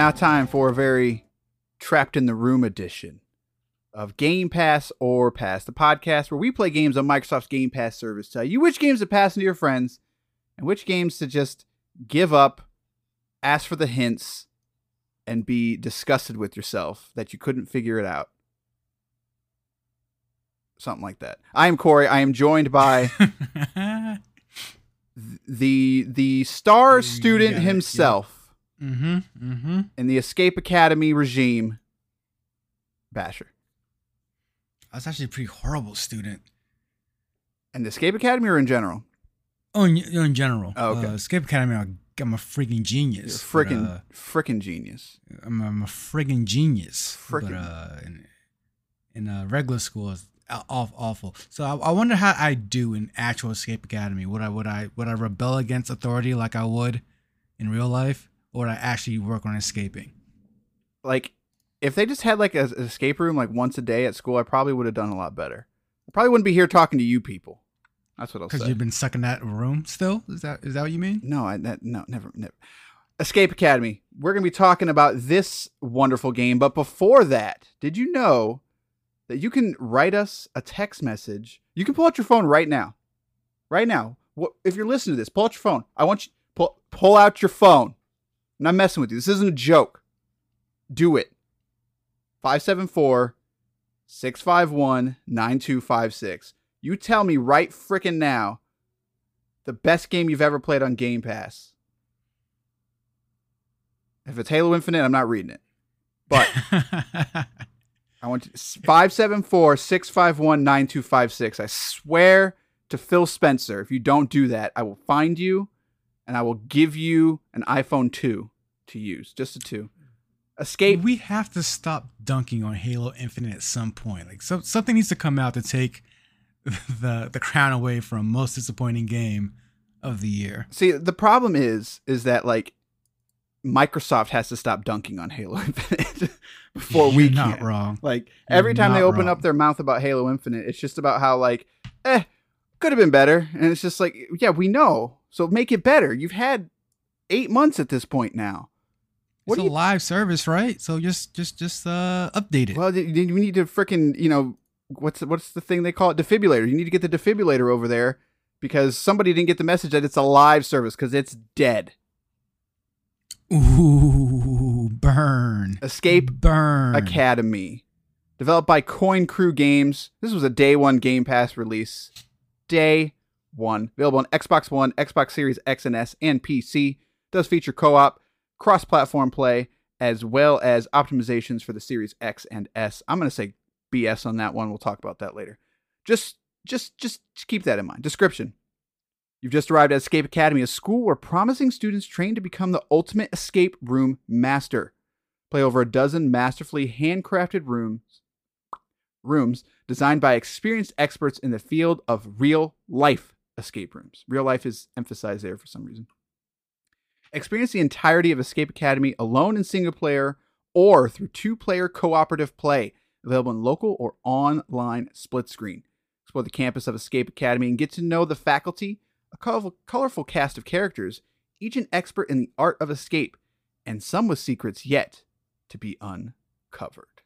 now time for a very trapped in the room edition of Game Pass or Pass, the podcast where we play games on Microsoft's Game Pass service, tell you which games to pass into your friends and which games to just give up, ask for the hints, and be disgusted with yourself that you couldn't figure it out. Something like that. I am Corey. I am joined by the the star student it, himself mm-hmm. Mm-hmm. in the Escape Academy regime, Basher. I was actually a pretty horrible student. And the Escape Academy or in general? Oh, in, in general. Oh, okay. Uh, Escape Academy, I- I'm a freaking genius. You're a freaking but, uh, freaking genius. I'm, I'm a freaking genius. Frickin'. But uh, in, in uh, regular school, it's aw- aw- awful. So I, I wonder how I do in actual Escape Academy. Would I would I would I rebel against authority like I would in real life, or I actually work on escaping? Like, if they just had like a, an escape room like once a day at school, I probably would have done a lot better. I probably wouldn't be here talking to you people. That's what I'll say. Because you've been stuck in that room still. Is that is that what you mean? No, I that, no never never. Escape Academy. We're gonna be talking about this wonderful game, but before that, did you know that you can write us a text message? You can pull out your phone right now, right now. What if you're listening to this? Pull out your phone. I want you pull pull out your phone. I'm not messing with you. This isn't a joke. Do it. 574 651 9256. You tell me right frickin' now the best game you've ever played on Game Pass. If it's Halo Infinite, I'm not reading it. But I want you 574 651 9256. I swear to Phil Spencer, if you don't do that, I will find you and I will give you an iPhone 2 to use. Just a 2. Escape. we have to stop dunking on Halo Infinite at some point. Like so, something needs to come out to take the the crown away from most disappointing game of the year. See, the problem is is that like Microsoft has to stop dunking on Halo Infinite before we You're not can. wrong. Like You're every time they open wrong. up their mouth about Halo Infinite, it's just about how like, eh, could have been better, and it's just like, yeah, we know, so make it better. You've had eight months at this point now. What it's a you? live service, right? So just just just uh update it. Well, you need to freaking, you know, what's what's the thing they call it? Defibrillator. You need to get the defibrillator over there because somebody didn't get the message that it's a live service because it's dead. Ooh, burn. Escape burn. Academy. Developed by Coin Crew Games. This was a day one Game Pass release. Day one. Available on Xbox One, Xbox Series X and S, and PC. Does feature co op, cross platform play, as well as optimizations for the Series X and S. I'm going to say BS on that one. We'll talk about that later. Just, just, just keep that in mind. Description. You've just arrived at Escape Academy, a school where promising students train to become the ultimate escape room master play over a dozen masterfully handcrafted rooms rooms designed by experienced experts in the field of real life escape rooms. Real life is emphasized there for some reason. Experience the entirety of Escape Academy alone in single player or through two player cooperative play, available in local or online split screen. Explore the campus of Escape Academy and get to know the faculty, a colorful, colorful cast of characters, each an expert in the art of escape, and some with secrets yet to be uncovered.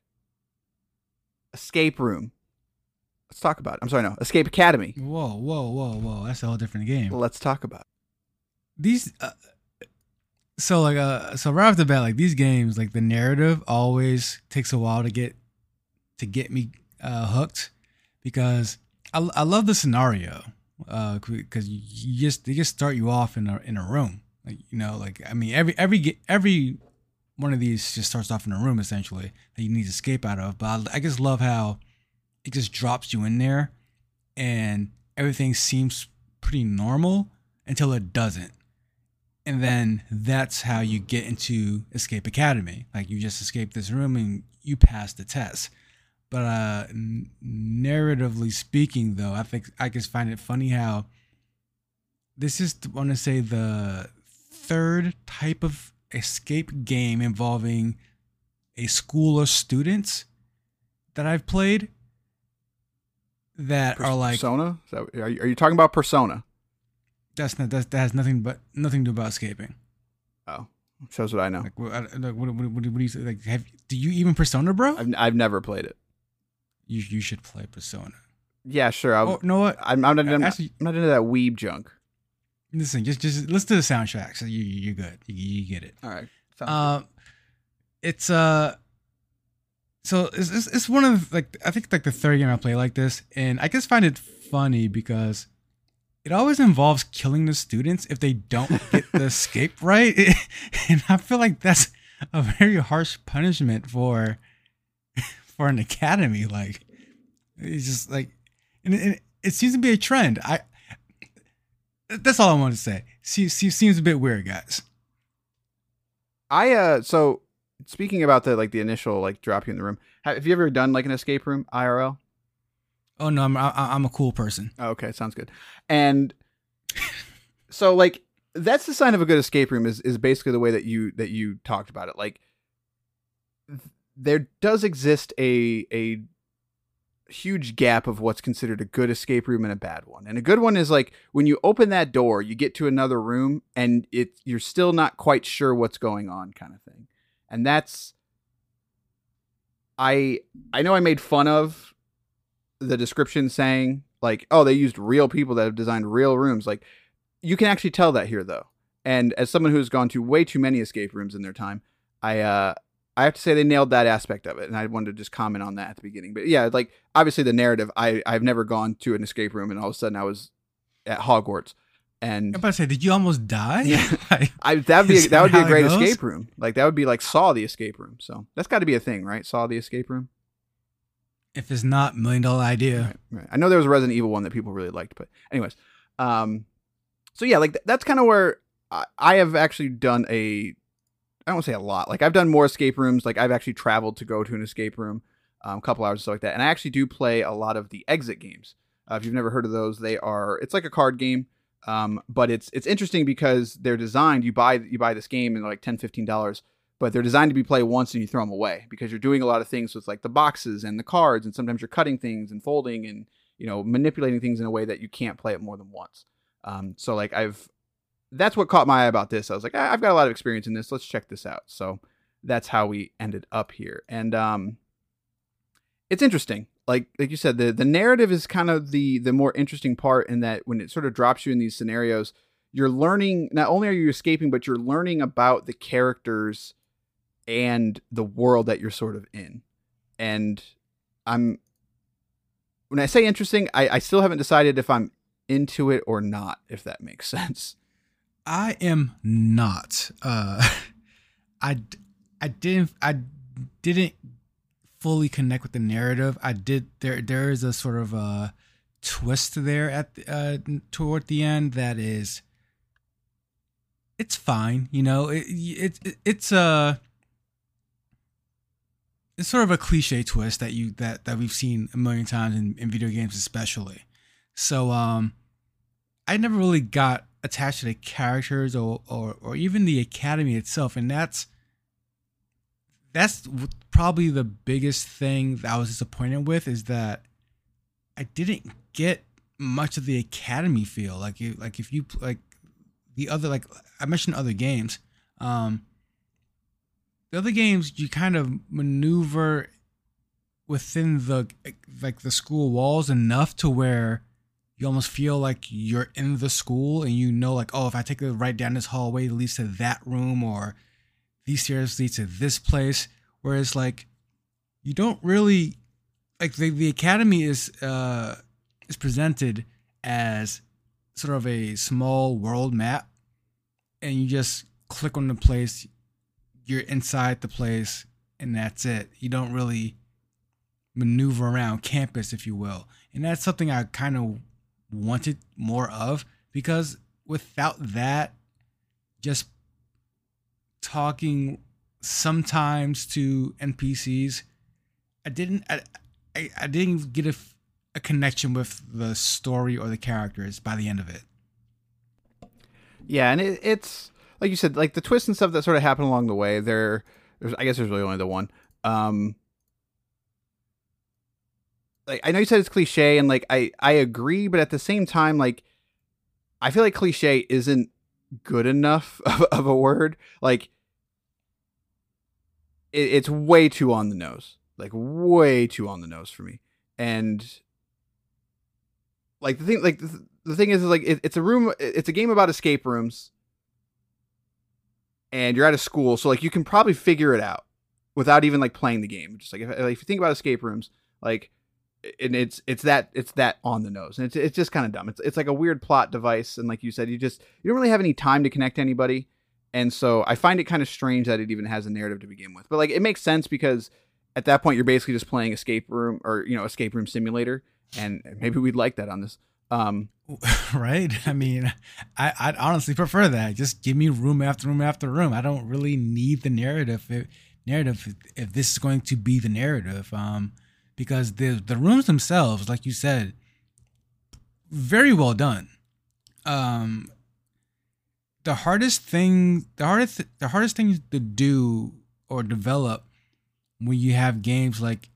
Escape Room. Let's talk about it. I'm sorry, no. Escape Academy. Whoa, whoa, whoa, whoa! That's a whole different game. Let's talk about it. these uh, so like uh so right off the bat like these games like the narrative always takes a while to get to get me uh hooked because i, I love the scenario uh because you just they just start you off in a in a room like you know like i mean every every every one of these just starts off in a room essentially that you need to escape out of but i, I just love how it just drops you in there and everything seems pretty normal until it doesn't. And then that's how you get into escape academy. Like you just escape this room and you pass the test. But uh n- narratively speaking though i think i just find it funny how this is i want to say the third type of escape game involving a school of students that i've played that are like Persona? That, are, you, are you talking about Persona? that's not that's, that has nothing but nothing to do about escaping Oh, Shows what I know. Like, what, like, what, what, what, do you say? Like, have do you even Persona, bro? I've I've never played it. you you should play Persona. Yeah, sure. I'll, Oh, know what? I'm, I'm, not, I'm, Actually- I'm not into that weeb junk. Listen, just just let's do the soundtrack. So you you- you're good. You, you get it. All right. Sounds Um, it's uh, so it's, it's it's one of like I think like the third game I play like this, and I just find it funny because it always involves killing the students if they don't get the escape right, and I feel like that's a very harsh punishment for for an academy. Like it's just like, and, and it seems to be a trend. I that's all I want to say. Seems seems a bit weird, guys. I uh so speaking about the like the initial like drop you in the room. Have, you ever done like an escape room IRL? Oh no, I'm I, I'm a cool person. Oh, okay, sounds good. And so like that's the sign of a good escape room is is basically the way that you that you talked about it. Like there does exist a a huge gap of what's considered a good escape room and a bad one. And a good one is like when you open that door, you get to another room and it you're still not quite sure what's going on kind of thing. And that's I I know I made fun of the description saying like oh they used real people that have designed real rooms like you can actually tell that here though and as someone who's gone to way too many escape rooms in their time i uh i have to say they nailed that aspect of it and i wanted to just comment on that at the beginning but yeah like obviously the narrative i i've never gone to an escape room and all of a sudden i was at hogwarts and I'm about to say, did you almost die? Yeah. I that'd be that would be a great escape room. Like that would be like Saw the escape room. So that's got to be a thing, right? Saw the escape room. if it's not million dollar idea, Right, right. I know there was a Resident Evil one that people really liked, but anyways, um, so yeah, like th- that's kind of where I, I have actually done a, I don't say a lot. Like I've done more escape rooms. Like I've actually traveled to go to an escape room, um, a couple hours or so like that, and I actually do play a lot of the exit games. Uh, if you've never heard of those, they are it's like a card game, um, but it's it's interesting because they're designed. You buy you buy this game and like 10 dollars but they're designed to be played once and you throw them away because you're doing a lot of things with like the boxes and the cards and sometimes you're cutting things and folding and you know manipulating things in a way that you can't play it more than once um, so like i've that's what caught my eye about this. I was like "Ah, i've got a lot of experience in this. Let's check this out. So that's how we ended up here. And um it's interesting. Like like you said the the narrative is kind of the the more interesting part in that when it sort of drops you in these scenarios you're learning not only are you escaping but you're learning about the characters and the world that you're sort of in. And i'm when i say interesting i, I still haven't decided if i'm into it or not if that makes sense I am not. Uh, I I didn't I didn't fully connect with the narrative. I did there there is a sort of a twist there at uh toward the end that is it's fine, you know. It, it, it it's a it's sort of a cliche twist that you that that we've seen a million times in, in video games especially. So um I never really got attached to the characters or, or or even the academy itself and that's that's probably the biggest thing that I was disappointed with is that I didn't get much of the academy feel. Like like if you like the other like I mentioned other games um the other games you kind of maneuver within the like the school walls enough to where you almost feel like you're in the school and you know like oh if i take it right down this hallway it leads to that room or these stairs lead to this place. Whereas like you don't really like the, the academy is uh is presented as sort of a small world map and you just click on the place you're inside the place and that's it. You don't really maneuver around campus if you will. And that's something i kind of wanted more of because without that just talking sometimes to npcs i didn't i, I, didn't get a connection with the story or the characters by the end of it Yeah, and it, it's like you said, like the twists and stuff that sort of happen along the way. There, there's I guess there's really only the one. Um, like I know you said it's cliche, and like I I agree, but at the same time, like I feel like cliche isn't good enough of, of a word. Like it, it's way too on the nose, like way too on the nose for me. And like the thing, like the, the thing is, is like it, it's a room, it's a game about escape rooms, and you're at a school, so like you can probably figure it out without even like playing the game. Just like if, if you think about escape rooms, like and it's it's that it's that on the nose. And it's it's just kind of dumb. It's it's like a weird plot device and like you said you just you don't really have any time to connect to anybody. And so i find it kind of strange that it even has a narrative to begin with. But like it makes sense because at that point you're basically just playing escape room or you know escape room simulator. And maybe we'd like that on this. Um right? I mean i i'd honestly prefer that. Just give me room after room after room. I don't really need the narrative if, narrative if, this is going to be the narrative. Um because the the rooms themselves, like you said, very well done. Um, the hardest thing, the hardest, the hardest thing to do or develop when you have games like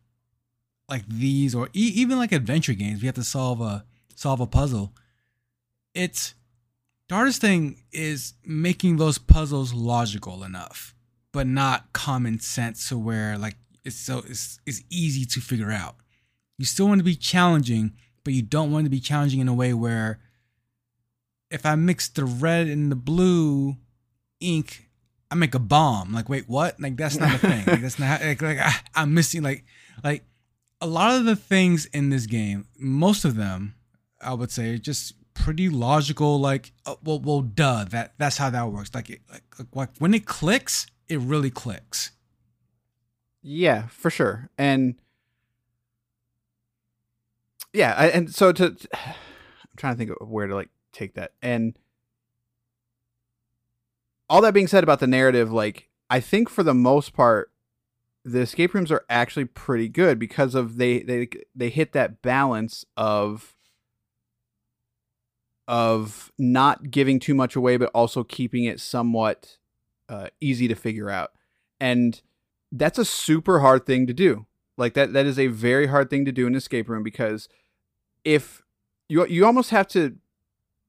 like these, or e- even like adventure games, you have to solve a solve a puzzle. It's the hardest thing is making those puzzles logical enough, but not common sense to where like it's so it's, it's easy to figure out. You still want to be challenging, but you don't want to be challenging in a way where if I mix the red and the blue ink, I make a bomb. Like, wait, what? Like that's not a thing. Like that's not like, like I, I'm missing like like a lot of the things in this game, most of them, I would say, are just pretty logical. Like, oh, well, well, duh, that that's how that works. Like, it, like, like when it clicks, it really clicks. Yeah, for sure. And yeah, I, and so to, I'm trying to think of where to like take that. And all that being said about the narrative, like I think for the most part, the escape rooms are actually pretty good because of they they they hit that balance of of not giving too much away, but also keeping it somewhat uh, easy to figure out. And that's a super hard thing to do. Like that that is a very hard thing to do in an escape room because if you you almost have to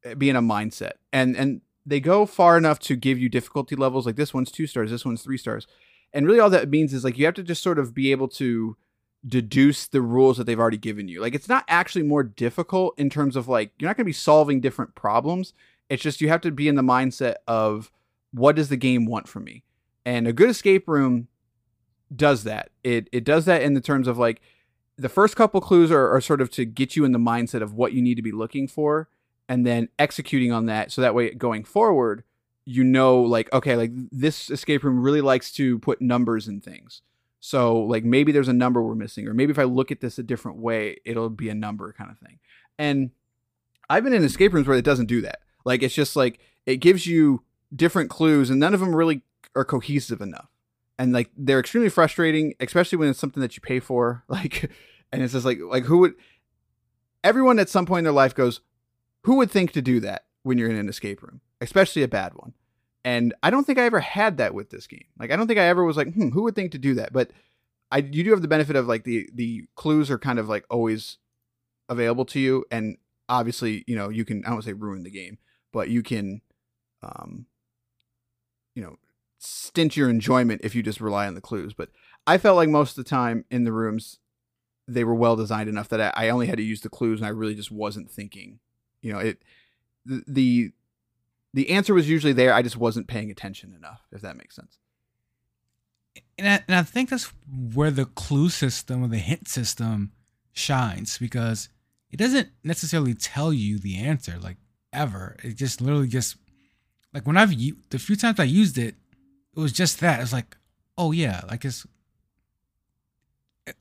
eh, be in a mindset and and they go far enough to give you difficulty levels like this one's 2 stars, this one's 3 stars. And really all that means is like you have to just sort of be able to deduce the rules that they've already given you. Like it's not actually more difficult in terms of like you're not going to be solving different problems. It's just you have to be in the mindset of what does the game want from me? And a good escape room does that. It it does that in the terms of like the first couple clues are, are sort of to get you in the mindset of what you need to be looking for and then executing on that. So that way going forward you know like okay like this escape room really likes to put numbers in things. So like maybe there's a number we're missing or maybe if i look at this a different way it'll be a number kind of thing. And i've been in escape rooms where it doesn't do that. Like it's just like it gives you different clues and none of them really are cohesive enough and like they're extremely frustrating, especially when it's something that you pay for. Like, and it's just like like who would everyone at some point in their life goes, who would think to do that when you're in an escape room, especially a bad one. And I don't think I ever had that with this game. Like I don't think I ever was like, hmm, who would think to do that? But I you do have the benefit of like the the clues are kind of like always available to you, and obviously you know you can I don't say ruin the game, but you can, um, you know stint your enjoyment if you just rely on the clues. But I felt like most of the time in the rooms, they were well designed enough that I only had to use the clues and I really just wasn't thinking. You know, it the the answer was usually there. I just wasn't paying attention enough, if that makes sense. And I, and I think that's where the clue system or the hint system shines because it doesn't necessarily tell you the answer like ever. It just literally just like when I've the few times I used it, it was just that. It's like, oh yeah, like it's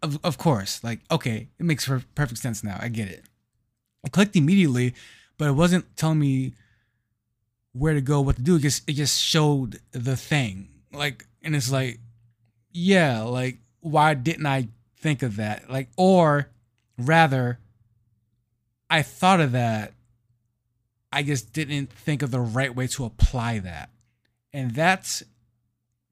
of of course, like okay, it makes perfect sense now. I get it. I clicked immediately, but it wasn't telling me where to go, what to do. It just it just showed the thing. Like, and it's like, yeah, like why didn't I think of that? Like, or rather, I thought of that. I just didn't think of the right way to apply that. And that's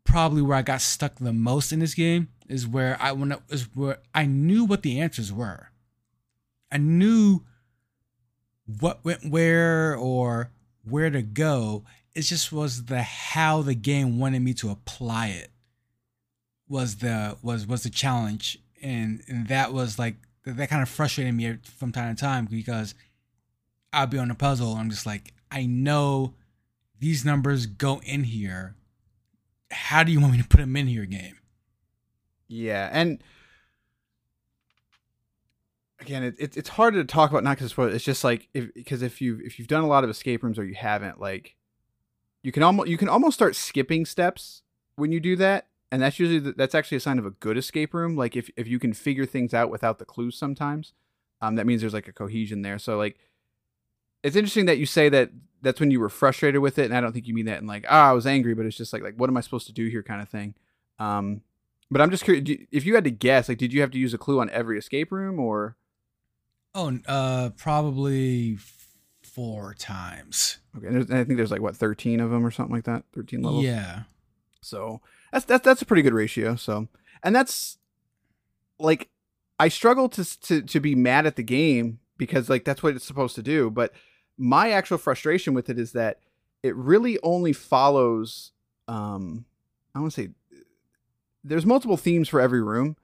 probably where I got stuck the most in this game is where I when it is where I knew what the answers were. I knew what went where or where to go. It just was the how the game wanted me to apply it was the was was the challenge, and and that was like that kind of frustrated me from time to time because I'll be on a puzzle. and I'm just like, I know these numbers go in here. How do you want me to put them in your game? Yeah, and again, it, it, it's hard to talk about not because it's just like if because if you if you've done a lot of escape rooms or you haven't, like you can almost you can almost start skipping steps when you do that, and that's usually the, that's actually a sign of a good escape room. Like if if you can figure things out without the clues, sometimes um, that means there's like a cohesion there. So like it's interesting that you say that that's when you were frustrated with it, and I don't think you mean that in like ah I was angry, but it's just like like what am I supposed to do here kind of thing. Um, but I'm just curious if you had to guess, like, did you have to use a clue on every escape room or? Oh, uh, probably four times. Okay, and I think there's like what 13 of them or something like that, 13 levels. Yeah. So that's that's that's a pretty good ratio. So, and that's like I struggle to to to be mad at the game because like that's what it's supposed to do, but my actual frustration with it is that it really only follows um I want to say there's multiple themes for every room,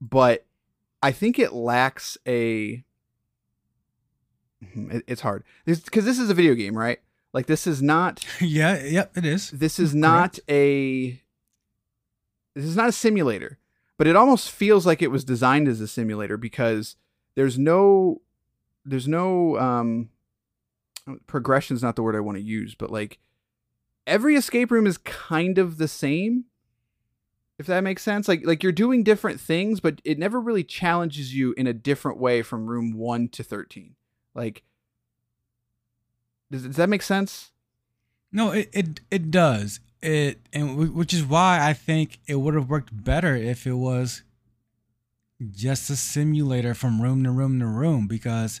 but I think it lacks a Hmm, it, it's hard because this is a video game, right? Like this is not. yeah, yep, it is. This is not a. This is not a simulator, but it almost feels like it was designed as a simulator because there's no, there's no um, progression is not the word I want to use, but like every escape room is kind of the same if that makes sense like like you're doing different things but it never really challenges you in a different way from room 1 to 13 like, does, does that make sense? No, it, it it does. It and w- which is why I think it would have worked better if it was just a simulator from room to room to room because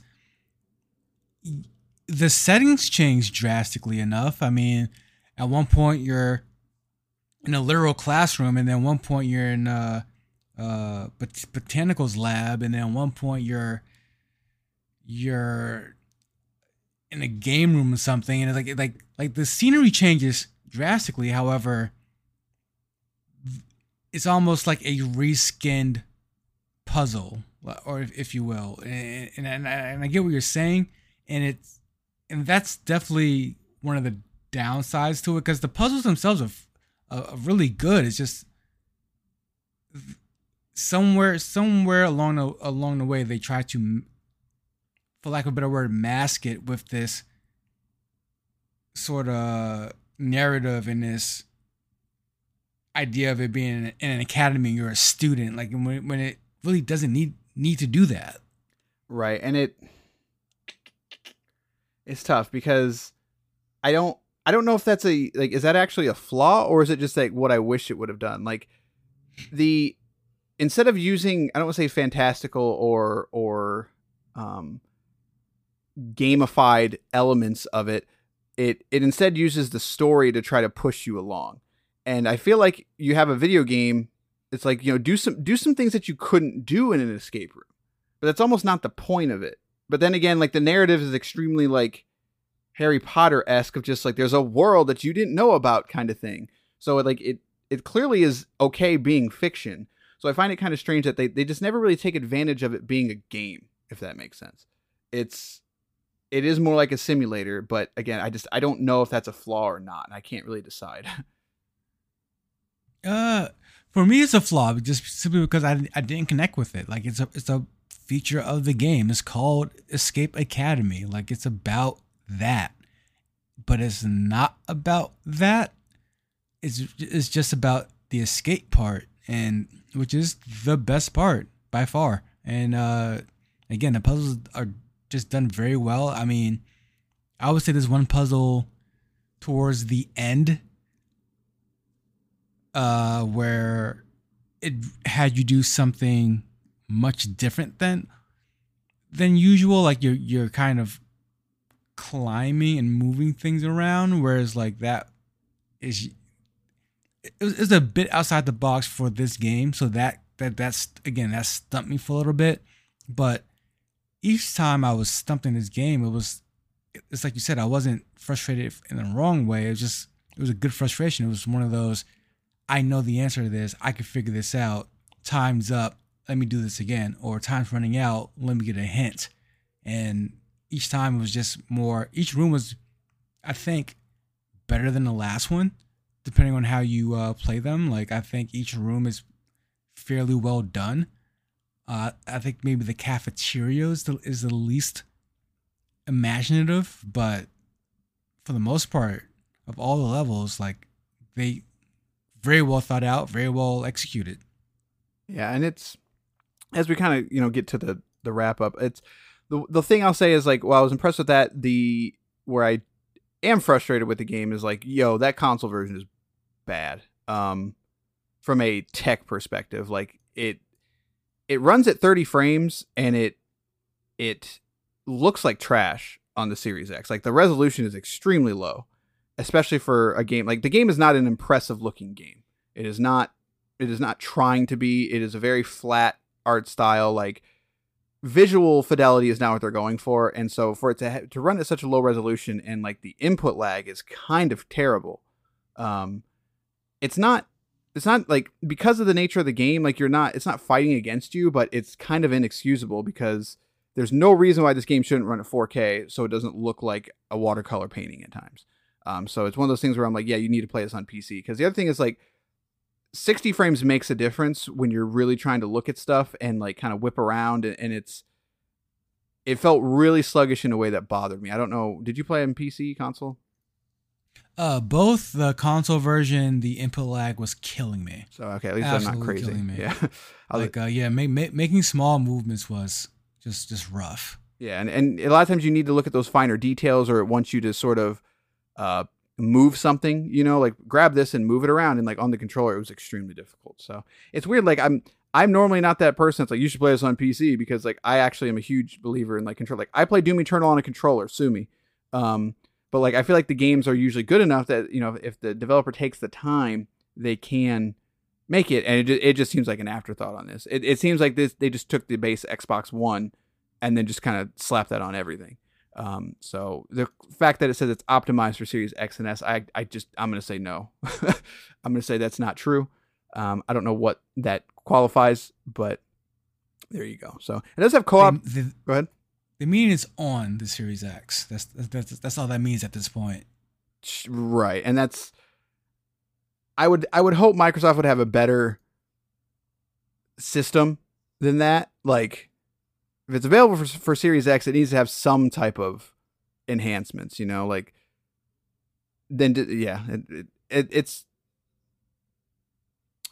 the settings change drastically enough. I mean, at one point you're in a literal classroom, and then one point you're in a, a bot- botanicals lab, and then one point you're you're in a game room or something, and it's like like like the scenery changes drastically. However, it's almost like a reskinned puzzle, or if, you will, and, and and and I get what you're saying, and it's and that's definitely one of the downsides to it because the puzzles themselves are, are really good. It's just somewhere somewhere along the along the way they try to for lack of a better word, mask it with this sort of narrative and this idea of it being in an academy you're a student like when, when it really doesn't need need to do that right and it it's tough because i don't i don't know if that's a like is that actually a flaw or is it just like what i wish it would have done like the instead of using i don't want to say fantastical or or um gamified elements of it. It it instead uses the story to try to push you along. And I feel like you have a video game, it's like, you know, do some do some things that you couldn't do in an escape room. But that's almost not the point of it. But then again, like the narrative is extremely like Harry Potter esque of just like there's a world that you didn't know about kind of thing. So like it it clearly is okay being fiction. So I find it kind of strange that they, they just never really take advantage of it being a game, if that makes sense. It's it is more like a simulator, but again, I just I don't know if that's a flaw or not, and I can't really decide. uh, for me, it's a flaw, just simply because I I didn't connect with it. Like it's a it's a feature of the game. is called Escape Academy. Like it's about that, but it's not about that. It's it's just about the escape part, and which is the best part by far. And uh, again, the puzzles are just done very well. I mean, I would say there's one puzzle towards the end uh where it had you do something much different than than usual like you're you're kind of climbing and moving things around whereas like that is it's a bit outside the box for this game so that that that's again that stumped me for a little bit but each time I was stumped in this game, it was it's like you said, I wasn't frustrated in the wrong way. It was just it was a good frustration. It was one of those I know the answer to this. I can figure this out. Time's up. Let me do this again. Or time's running out. Let me get a hint. And each time it was just more. Each room was, I think, better than the last one, depending on how you uh, play them. Like I think each room is fairly well done. Uh, I think maybe the cafeteria is the, is the least imaginative, but for the most part, of all the levels, like they very well thought out, very well executed. Yeah, and it's as we kind of you know get to the the wrap up. It's the the thing I'll say is like, well, I was impressed with that. The where I am frustrated with the game is like, yo, that console version is bad. Um, from a tech perspective, like it it runs at 30 frames and it it looks like trash on the Series X. Like the resolution is extremely low, especially for a game like the game is not an impressive looking game. It is not it is not trying to be. It is a very flat art style like visual fidelity is not what they're going for. And so for it to ha- to run at such a low resolution and like the input lag is kind of terrible. Um it's not it's not like because of the nature of the game like you're not it's not fighting against you but it's kind of inexcusable because there's no reason why this game shouldn't run at 4K so it doesn't look like a watercolor painting at times. Um so it's one of those things where I'm like yeah you need to play this on PC because the other thing is like 60 frames makes a difference when you're really trying to look at stuff and like kind of whip around and, and, it's it felt really sluggish in a way that bothered me. I don't know. Did you play on PC console? Uh, both the console version, the input lag was killing me. So okay, at least Absolutely I'm not crazy. Killing me. Yeah, like uh, yeah, making small movements was just just rough. Yeah, and and a lot of times you need to look at those finer details, or it wants you to sort of uh, move something, you know, like grab this and move it around. And like on the controller, it was extremely difficult. So it's weird. Like I'm, I'm normally not that person. It's like you should play this on PC because like I actually am a huge believer in like control. Like I play Doom Eternal on a controller, sue me. Um, but like I feel like the games are usually good enough that you know if the developer takes the time, they can make it. And it, it just seems like an afterthought on this. It, it seems like this they just took the base Xbox One and then just kind of slapped that on everything. Um, so the fact that it says it's optimized for Series X and S, I, I just I'm gonna say no. I'm gonna say that's not true. Um, I don't know what that qualifies, but there you go. So it does have co-op. The, the, go ahead. The meaning is on the Series X. That's, that's that's all that means at this point. Right, and that's. I would I would hope Microsoft would have a better system than that. Like if it's available for for Series X, it needs to have some type of enhancements. You know, like then yeah, it, it, it it's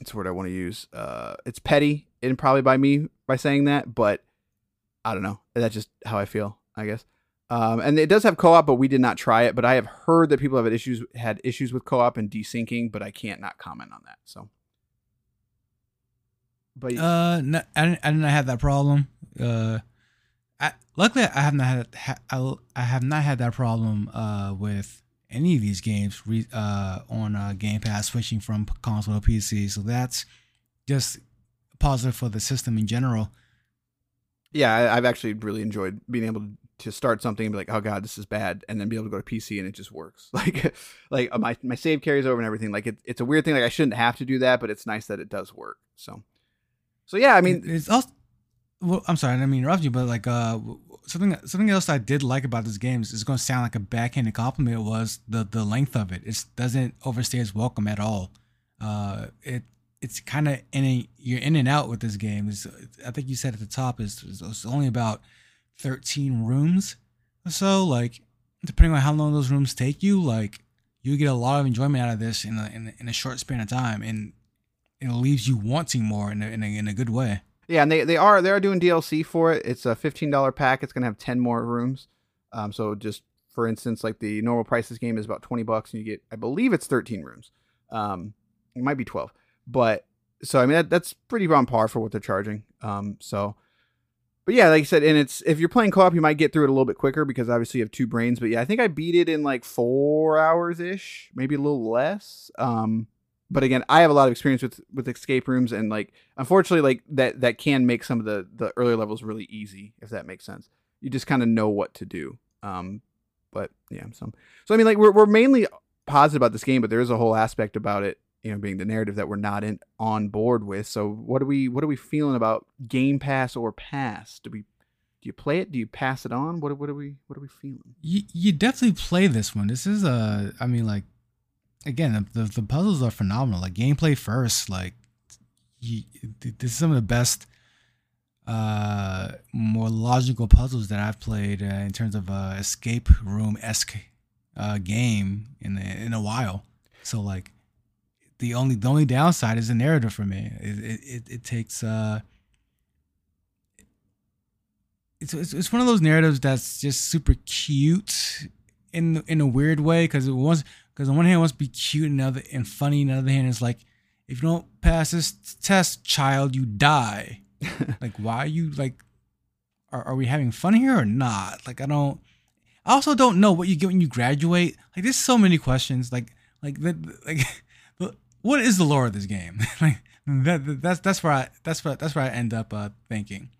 it's what I want to use. Uh, it's petty and probably by me by saying that, but I don't know. That's just how I feel, I guess. Um, and it does have co-op, but we did not try it. But I have heard that people have had issues had issues with co-op and desyncing, but I can't not comment on that. So, but uh, no, I didn't, I didn't have that problem. Uh, I, luckily, I have not had I, I have not had that problem uh, with any of these games re, uh, on uh, Game Pass switching from console to PC. So that's just positive for the system in general. Yeah, I, I've actually really enjoyed being able to start something and be like, "Oh God, this is bad," and then be able to go to PC and it just works. Like, like uh, my my save carries over and everything. Like, it, it's a weird thing. Like, I shouldn't have to do that, but it's nice that it does work. So, so yeah, I mean, it's also well, I'm sorry, I didn't mean to interrupt you, but like uh, something something else I did like about this game is it's going to sound like a backhanded compliment was the the length of it. It doesn't overstay its welcome at all. Uh, it it's kind of in a, you're in and out with this game. It's, I think you said at the top is it's only about 13 rooms or so. Like depending on how long those rooms take you, like you get a lot of enjoyment out of this in a, in a, in a short span of time, and it leaves you wanting more in a, in a, in a good way. Yeah, and they, they are they are doing DLC for it. It's a fifteen dollar pack. It's gonna have ten more rooms. Um, so just for instance, like the normal price this game is about twenty bucks, and you get I believe it's thirteen rooms. Um, it might be twelve, but so I mean that, that's pretty on par for what they're charging. Um, so, but yeah, like I said, and it's if you're playing co-op, you might get through it a little bit quicker because obviously you have two brains. But yeah, I think I beat it in like four hours ish, maybe a little less. Um, but again, I have a lot of experience with with escape rooms, and like unfortunately, like that that can make some of the the earlier levels really easy, if that makes sense. You just kind of know what to do. Um, but yeah, some so I mean, like we're we're mainly positive about this game, but there is a whole aspect about it you know being the narrative that we're not in on board with. So what are we what are we feeling about Game Pass or Pass? Do we do you play it? Do you pass it on? What what are we what are we feeling? You you definitely play this one. This is a I mean like again the the puzzles are phenomenal. Like gameplay first. Like you, this is some of the best uh more logical puzzles that I've played uh, in terms of uh escape room esque uh game in in a while. So like the only the only downside is the narrative for me. It it, it takes uh it's, it's it's one of those narratives that's just super cute in in a weird way because it wants because on one hand it wants to be cute and other and funny and on the other hand it's like if you don't pass this test child you die. Like why are you like are, are we having fun here or not? Like i don't i also don't know what you get when you graduate. Like there's so many questions like like that like what is the lore of this game? Like that, that's that's where i that's where that's where i end up uh thinking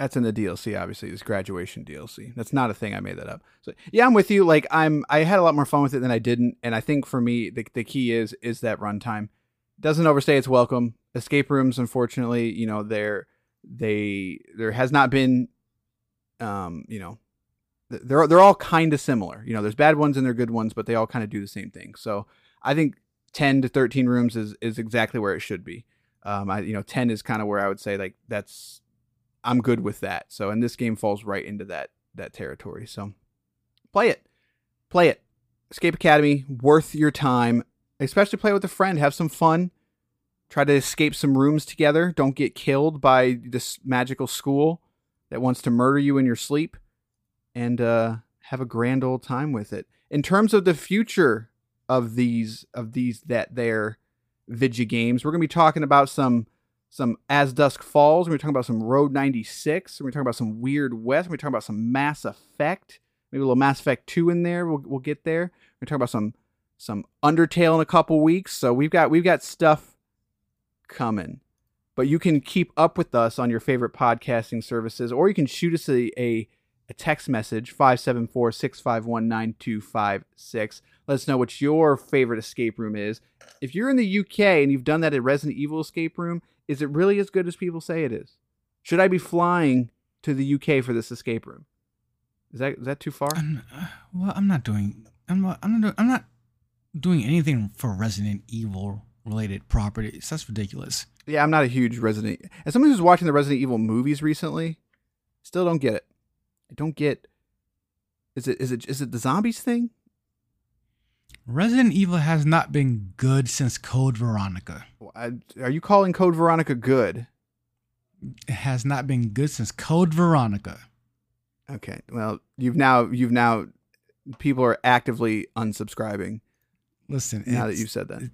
that's in the DLC, obviously. This graduation DLC. That's not a thing. I made that up. So yeah, I'm with you. Like I'm, I had a lot more fun with it than I didn't, and I think for me, the the key is is that runtime doesn't overstay its welcome. Escape rooms, unfortunately, you know, there they there has not been, um, you know, they're they're all kind of similar. You know, there's bad ones and they're good ones, but they all kind of do the same thing. So I think 10 to 13 rooms is is exactly where it should be. Um, I you know 10 is kind of where I would say like that's I'm good with that. So, and this game falls right into that that territory. So, play it, play it. Escape Academy, worth your time. Especially play with a friend. Have some fun. Try to escape some rooms together. Don't get killed by this magical school that wants to murder you in your sleep. And uh, have a grand old time with it. In terms of the future of these of these that there Vidya games, we're gonna be talking about some some As Dusk Falls. We're talking about some Road 96. We're talking about some Weird West. We're talking about some Mass Effect. Maybe a little Mass Effect 2 in there. We'll, we'll get there. We're talking about some some Undertale in a couple weeks. So we've got we've got stuff coming. But you can keep up with us on your favorite podcasting services, or you can shoot us a, a, a text message 574 651 9256. Let us know what your favorite escape room is. If you're in the UK and you've done that at Resident Evil escape room, is it really as good as people say it is? Should I be flying to the UK for this escape room? Is that is that too far? I'm, uh, well, I'm not doing. I'm not. I'm not. I'm not doing anything for Resident Evil related properties. That's ridiculous. Yeah, I'm not a huge Resident. As someone who's watching the Resident Evil movies recently, still don't get it. I don't get. Is it is it is it the zombies thing? Resident Evil has not been good since Code Veronica. Are you calling Code Veronica good? It has not been good since Code Veronica. Okay. Well, you've now you've now people are actively unsubscribing. Listen, now that you've said that.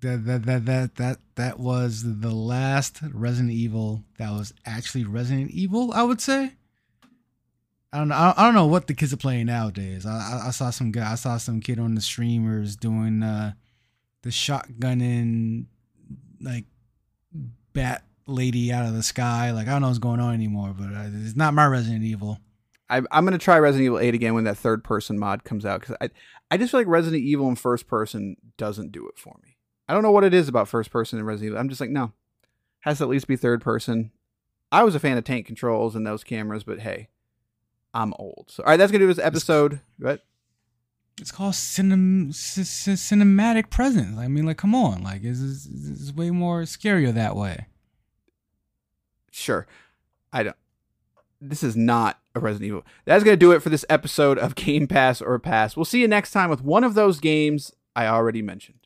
That, that that that that that was the last Resident Evil that was actually Resident Evil, I would say. I don't know. I don't know what the kids are playing nowadays. I, I, saw some guy. I saw some kid on the streamers doing uh, the shotgunning, like bat lady out of the sky. Like I don't know what's going on anymore, but it's not my Resident Evil. I, am gonna try Resident Evil 8 again when that third person mod comes out because I I just feel like Resident Evil in first person doesn't do it for me. I don't know what it is about first person in Resident Evil. I'm just like no, has to at least be third person. I was a fan of tank controls and those cameras, but hey, I'm old. So, all right, that's gonna do this episode. What? It's called cinem- c- c- cinematic presence. I mean, like, come on, like, it's, it's, it's way more scarier that way. Sure, I don't. This is not a Resident Evil. That's gonna do it for this episode of Game Pass or Pass. We'll see you next time with one of those games I already mentioned.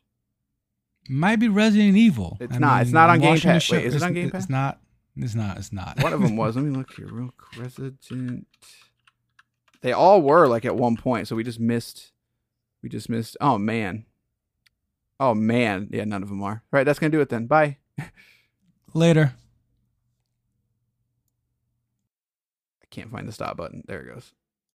Might be Resident Evil. It's I not. Mean, it's not on Game Pass. Wait, is it on Game Pass? It's not. It's not. It's not. One of them was. Let me look here, real quick. Resident. They all were like at one point, so we just missed. We just missed. Oh man. Oh man. Yeah, none of them are. All right, that's gonna do it then. Bye. Later. I can't find the stop button. There it goes.